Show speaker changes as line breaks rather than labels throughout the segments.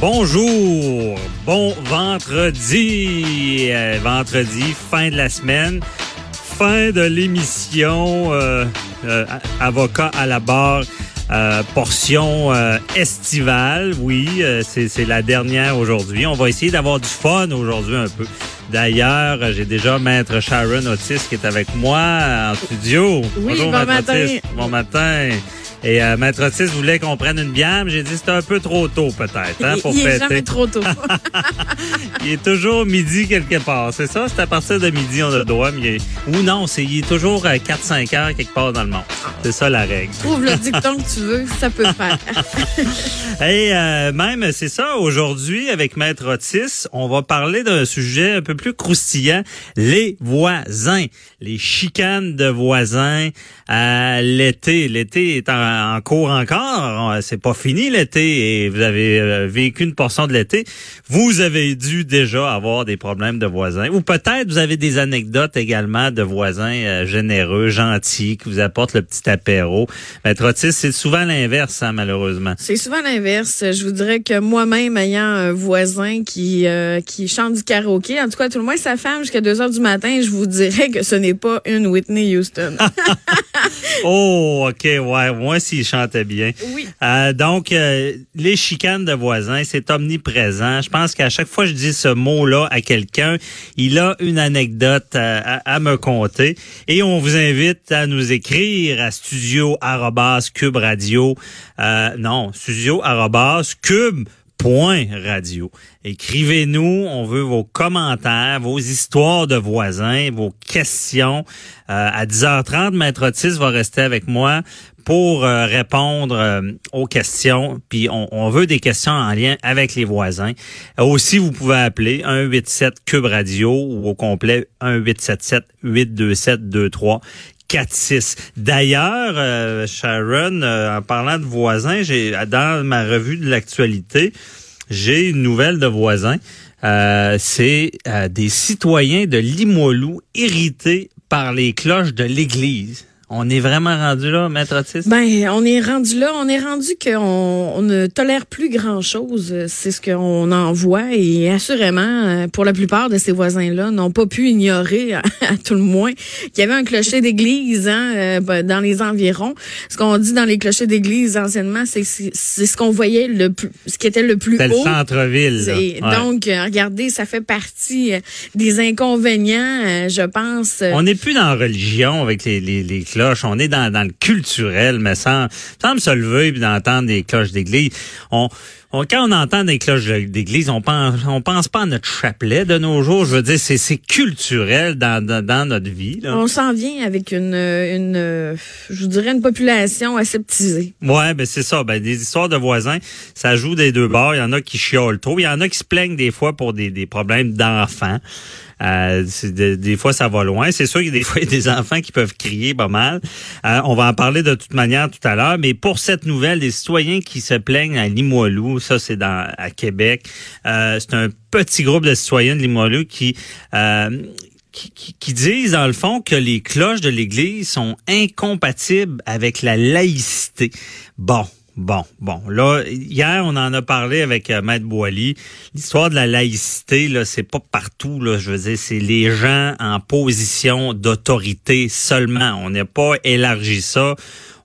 Bonjour, bon vendredi, euh, vendredi, fin de la semaine, fin de l'émission euh, euh, Avocat à la barre. Euh, portion euh, estivale, oui, euh, c'est la dernière aujourd'hui. On va essayer d'avoir du fun aujourd'hui un peu. D'ailleurs, j'ai déjà Maître Sharon Otis qui est avec moi en studio.
Oui,
Bonjour,
bon
Maître
matin.
Otis. Bon matin. Et euh, Maître Otis voulait qu'on prenne une bière, mais j'ai dit c'était un peu trop tôt peut-être hein, pour
il est
fêter.
jamais trop tôt.
Il est toujours midi quelque part. C'est ça? C'est à partir de midi on a le droit. Mais il est- Ou non, c'est il est toujours à 4-5 heures quelque part dans le monde. C'est ça la règle.
Trouve le dicton que tu veux, ça peut faire.
Et euh, même, c'est ça, aujourd'hui, avec Maître Otis, on va parler d'un sujet un peu plus croustillant, les voisins, les chicanes de voisins à l'été. L'été est en, en cours encore, c'est pas fini l'été et vous avez euh, vécu une portion de l'été. Vous avez dû déjà avoir des problèmes de voisins ou peut-être vous avez des anecdotes également de voisins euh, généreux, gentils, qui vous apportent le petit apéro. Maître Otis, c'est souvent l'inverse, hein, malheureusement.
C'est souvent l'inverse. Je vous dirais que moi-même, ayant un voisin qui euh, qui chante du karaoké, en tout cas, tout le moins sa femme jusqu'à 2 heures du matin, je vous dirais que ce n'est pas une Whitney Houston.
Oh, OK, ouais, moi s'il chantait bien.
oui.
Euh, donc, euh, les chicanes de voisins, c'est omniprésent. Je pense qu'à chaque fois que je dis ce mot-là à quelqu'un, il a une anecdote à, à- à me conter. Et on vous invite à nous écrire à studio cube radio. Euh, non, studio cube point radio. Écrivez-nous, on veut vos commentaires, vos histoires de voisins, vos questions. Euh, à 10h30, Maître Otis va rester avec moi pour euh, répondre euh, aux questions. Puis on, veut des questions en lien avec les voisins. Aussi, vous pouvez appeler 187 Cube Radio ou au complet 1877 827 23 4-6. D'ailleurs, euh, Sharon, euh, en parlant de voisins, j'ai dans ma revue de l'actualité, j'ai une nouvelle de voisins. Euh, c'est euh, des citoyens de Limoilou irrités par les cloches de l'église. On est vraiment rendu là, Maître Otis?
Ben, on est rendu là, on est rendu qu'on on ne tolère plus grand-chose. C'est ce qu'on en voit et assurément, euh, pour la plupart de ces voisins-là, n'ont pas pu ignorer, à, à tout le moins, qu'il y avait un clocher d'église hein, euh, ben, dans les environs. Ce qu'on dit dans les clochers d'église anciennement, c'est ce qu'on voyait le plus, ce qui était le plus
C'est le
haut.
centre-ville. Ouais.
Donc, euh, regardez, ça fait partie des inconvénients, je pense.
On n'est plus dans la religion avec les, les, les On est dans, dans le culturel, mais sans, sans me se lever et d'entendre des cloches d'église. On, on- quand on entend des cloches d'église, on pense, on pense pas à notre chapelet de nos jours. Je veux dire, c'est, c'est culturel dans, dans, dans notre vie. Là.
On s'en vient avec une, une, je vous dirais, une population aseptisée.
Ouais, ben c'est ça. Ben des histoires de voisins, ça joue des deux bords. Il y en a qui chiolent trop. Il y en a qui se plaignent des fois pour des, des problèmes d'enfants. Euh, de- des fois, ça va loin. C'est sûr qu'il y a des fois il y a des enfants qui peuvent crier pas mal. Euh, on va en parler de toute manière tout à l'heure. Mais pour cette nouvelle, des citoyens qui se plaignent à Limoilou, ça c'est dans à Québec. Euh, c'est un petit groupe de citoyens de Limoilou qui euh, qui, qui- qui disent, dans le fond, que les cloches de l'Église sont incompatibles avec la laïcité. Bon. Bon, bon, là, hier, on en a parlé avec euh, Maître Boily. L'histoire de la laïcité, là, c'est pas partout, là, je veux dire, c'est les gens en position d'autorité seulement. On n'a pas élargi ça.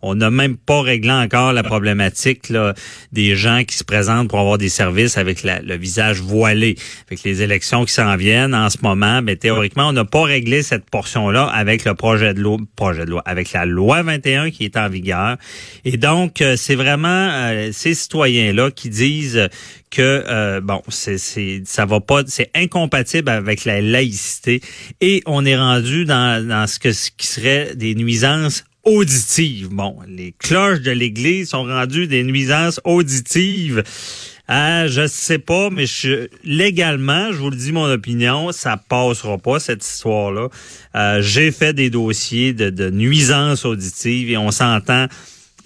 On n'a même pas réglé encore la problématique là, des gens qui se présentent pour avoir des services avec le visage voilé. Avec les élections qui s'en viennent en ce moment, mais théoriquement, on n'a pas réglé cette portion-là avec le projet de loi, projet de loi, avec la loi 21 qui est en vigueur. Et donc, euh, c'est vraiment euh, ces citoyens-là qui disent que euh, bon, c'est ça va pas, c'est incompatible avec la laïcité et on est rendu dans dans ce que ce qui serait des nuisances auditives. Bon, les cloches de l'Église sont rendues des nuisances auditives. Ah, je sais pas, mais je, légalement, je vous le dis mon opinion, ça passera pas cette histoire-là. Euh, J'ai fait des dossiers de, de nuisances auditives et on s'entend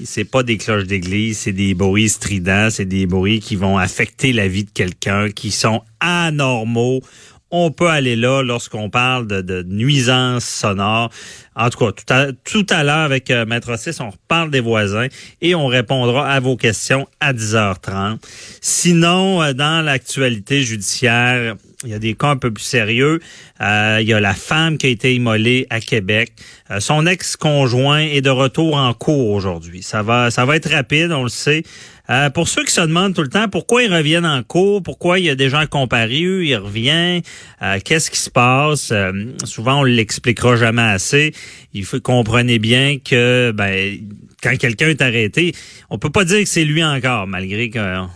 c'est pas des cloches d'église, c'est des bruits stridents, c'est des bruits qui vont affecter la vie de quelqu'un, qui sont anormaux on peut aller là lorsqu'on parle de, nuisances sonores. En tout cas, tout à, l'heure avec euh, Maître 6, on reparle des voisins et on répondra à vos questions à 10h30. Sinon, euh, dans l'actualité judiciaire, il y a des cas un peu plus sérieux. Euh, il y a la femme qui a été immolée à Québec. son ex-conjoint est de retour en cours aujourd'hui. Ça va être rapide, on le sait. Euh, pour ceux qui se demandent tout le temps pourquoi ils reviennent en cours, pourquoi il y a des gens comparus, il revient, euh, qu'est-ce qui se passe, euh, souvent on l'expliquera jamais assez. Il faut comprenez bien que ben quand quelqu'un est arrêté, on peut pas dire que c'est lui encore, malgré qu'on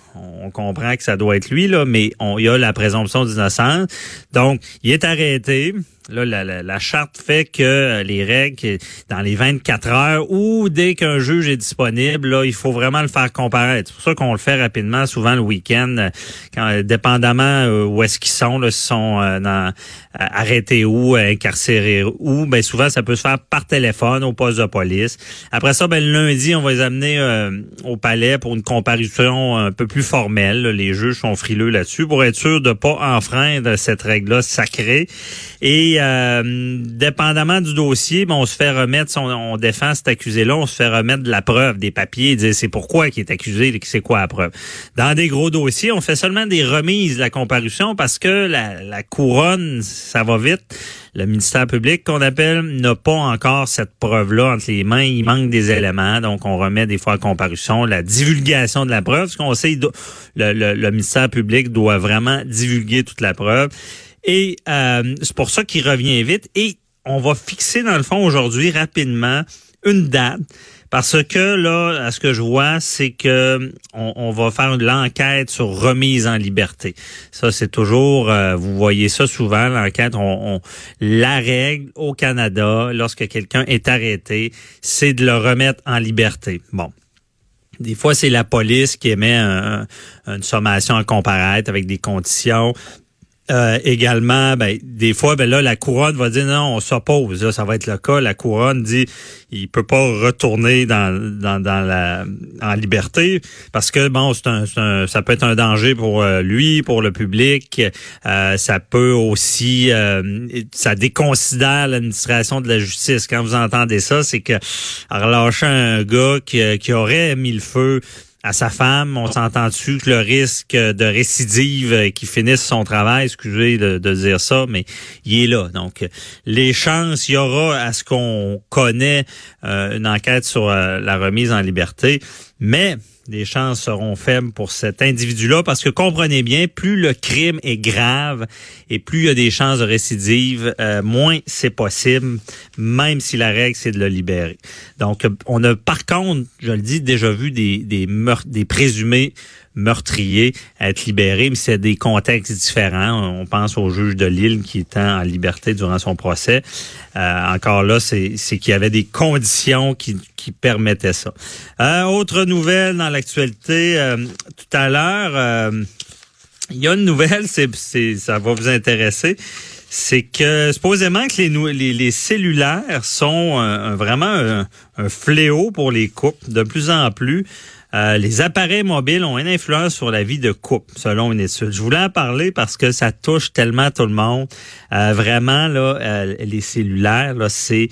comprend que ça doit être lui là, mais on, il y a la présomption d'innocence. Donc, il est arrêté. Là, la, charte fait que euh, les règles, dans les 24 heures ou dès qu'un juge est disponible, là, il faut vraiment le faire comparaître. C'est pour ça qu'on le fait rapidement, souvent le week-end, euh, quand, euh, dépendamment où est-ce qu'ils sont, là, s'ils sont arrêtés où, incarcérés où, ben souvent ça peut se faire par téléphone au poste de police. Après ça, ben lundi, on va les amener au palais pour une comparution un peu plus formelle. Les juges sont frileux là-dessus pour être sûr de pas enfreindre cette règle-là sacrée. Et euh, dépendamment du dossier, ben, on se fait remettre, on, défend cet accusé-là, on se fait remettre de la preuve, des papiers, dire c'est pourquoi il est accusé, c'est quoi la preuve. Dans des gros dossiers, on fait seulement des remises de la comparution parce que la couronne, ça va vite. Le ministère public qu'on appelle n'a pas encore cette preuve-là entre les mains. Il manque des éléments, donc on remet des fois à comparution la divulgation de la preuve. Ce qu'on sait, le, ministère public doit vraiment divulguer toute la preuve. Et euh, c'est pour ça qu'il revient vite. Et on va fixer, dans le fond, aujourd'hui, rapidement, une date. Parce que là, à ce que je vois, c'est que on, va faire l'enquête sur remise en liberté. Ça, c'est toujours, euh, vous voyez ça souvent, l'enquête. On, la règle au Canada, lorsque quelqu'un est arrêté, c'est de le remettre en liberté. Bon, des fois, c'est la police qui émet une sommation à comparaître avec des conditions. Euh, également, ben, des fois, ben là, la couronne va dire non, on s'oppose. ça va être le cas. La couronne dit il peut pas retourner dans, dans, dans la en liberté parce que bon, c'est un, ça peut être un danger pour euh, lui, pour le public. Euh, ça peut aussi ça déconsidère l'administration de la justice. Quand vous entendez ça, c'est que relâcher un gars qui, qui aurait mis le feu à sa femme. On s'entend dessus que le risque de récidive qui finisse son travail, excusez de, de, dire ça, mais il est là. Donc, les chances, il y aura à ce qu'on connaît euh, une enquête sur euh, la remise en liberté, mais les chances seront faibles pour cet individu-là parce que comprenez bien, plus le crime est grave et plus il y a des chances de récidive, euh, moins c'est possible, même si la règle c'est de le libérer. Donc, on a par contre, je le dis, déjà vu des des, des présumés meurtrier être libéré, mais c'est des contextes différents. On pense au juge de Lille qui était en liberté durant son procès. Euh, encore là, c'est qu'il y avait des conditions qui, qui permettaient ça. Euh, autre nouvelle dans l'actualité, euh, tout à l'heure, il y a une nouvelle, c'est ça va vous intéresser c'est que supposément que les, les, cellulaires sont vraiment un, un, fléau pour les couples de plus en plus. Euh, les appareils mobiles ont une influence sur la vie de couple, selon une étude. Je voulais en parler parce que ça touche tellement tout le monde. Euh, vraiment, là, euh, les cellulaires, là, c'est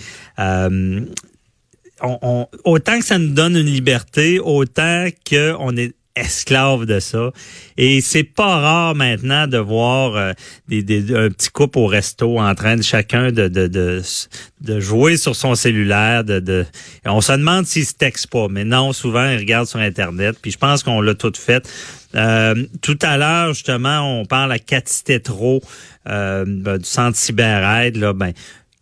autant que ça nous donne une liberté, autant qu'on est esclave de ça. Et c'est pas rare maintenant de voir euh, des, des, un petit couple au resto en train de chacun de, de, de, de jouer sur son cellulaire. De, de... On se demande s'ils se textent pas, mais non, souvent ils regardent sur Internet. Puis je pense qu'on l'a tout fait. Euh, tout à l'heure, justement, on parle à Cathy euh, ben, du Centre CyberAide. Là, ben,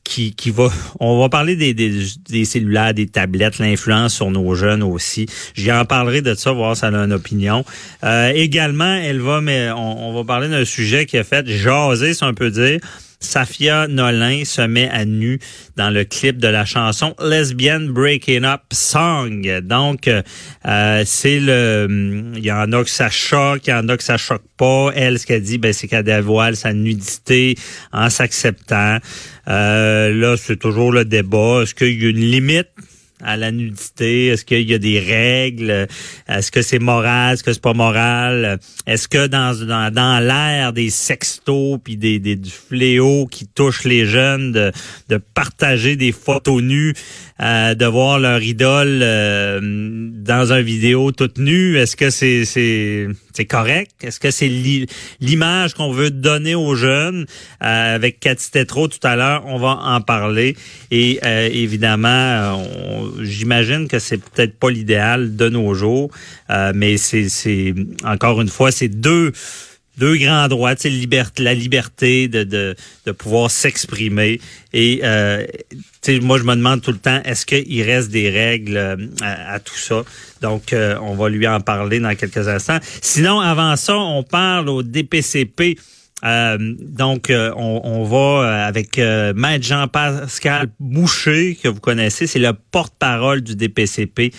qui, qui va, on va parler des, des, des cellulaires, des tablettes, l'influence sur nos jeunes aussi. J'y en parlerai de ça, voir si elle a une opinion. Euh, également, elle va, mais on, on va parler d'un sujet qui a fait jaser, si on peut dire. Safia Nolin se met à nu dans le clip de la chanson Lesbian Breaking Up Song. Donc, euh, c'est le, il y en a que ça choque, il y en a que ça choque pas. Elle, ce qu'elle dit, ben, c'est qu'elle dévoile sa nudité en s'acceptant. Euh, là, c'est toujours le débat. Est-ce qu'il y a une limite? À la nudité? Est-ce qu'il y a des règles? Est-ce que c'est moral? Est-ce que c'est pas moral? Est-ce que dans, dans, dans l'ère des sextos puis des, des, du fléau qui touche les jeunes de, de partager des photos nues, euh, de voir leur idole euh, dans un vidéo toute nue, est-ce que c'est c'est c'est correct? Est-ce que c'est l'image qu'on veut donner aux jeunes? Euh, avec Cathy Tétro tout à l'heure, on va en parler. Et évidemment, j'imagine que c'est peut-être pas l'idéal de nos jours, mais c'est c'est encore une fois, c'est deux deux grands droits, liberté, la liberté de, de, de pouvoir s'exprimer. Et euh, moi, je me demande tout le temps, est-ce qu'il reste des règles euh, à, tout ça? Donc, euh, on va lui en parler dans quelques instants. Sinon, avant ça, on parle au DPCP. Euh, donc, on, on, va avec Maître Jean-Pascal Boucher, que vous connaissez, c'est le porte-parole du DPCP.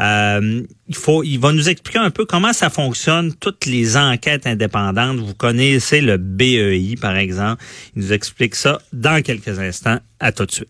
Euh, il faut, il va nous expliquer un peu comment ça fonctionne, toutes les enquêtes indépendantes. Vous connaissez le BEI, par exemple. Il nous explique ça dans quelques instants. À tout de suite.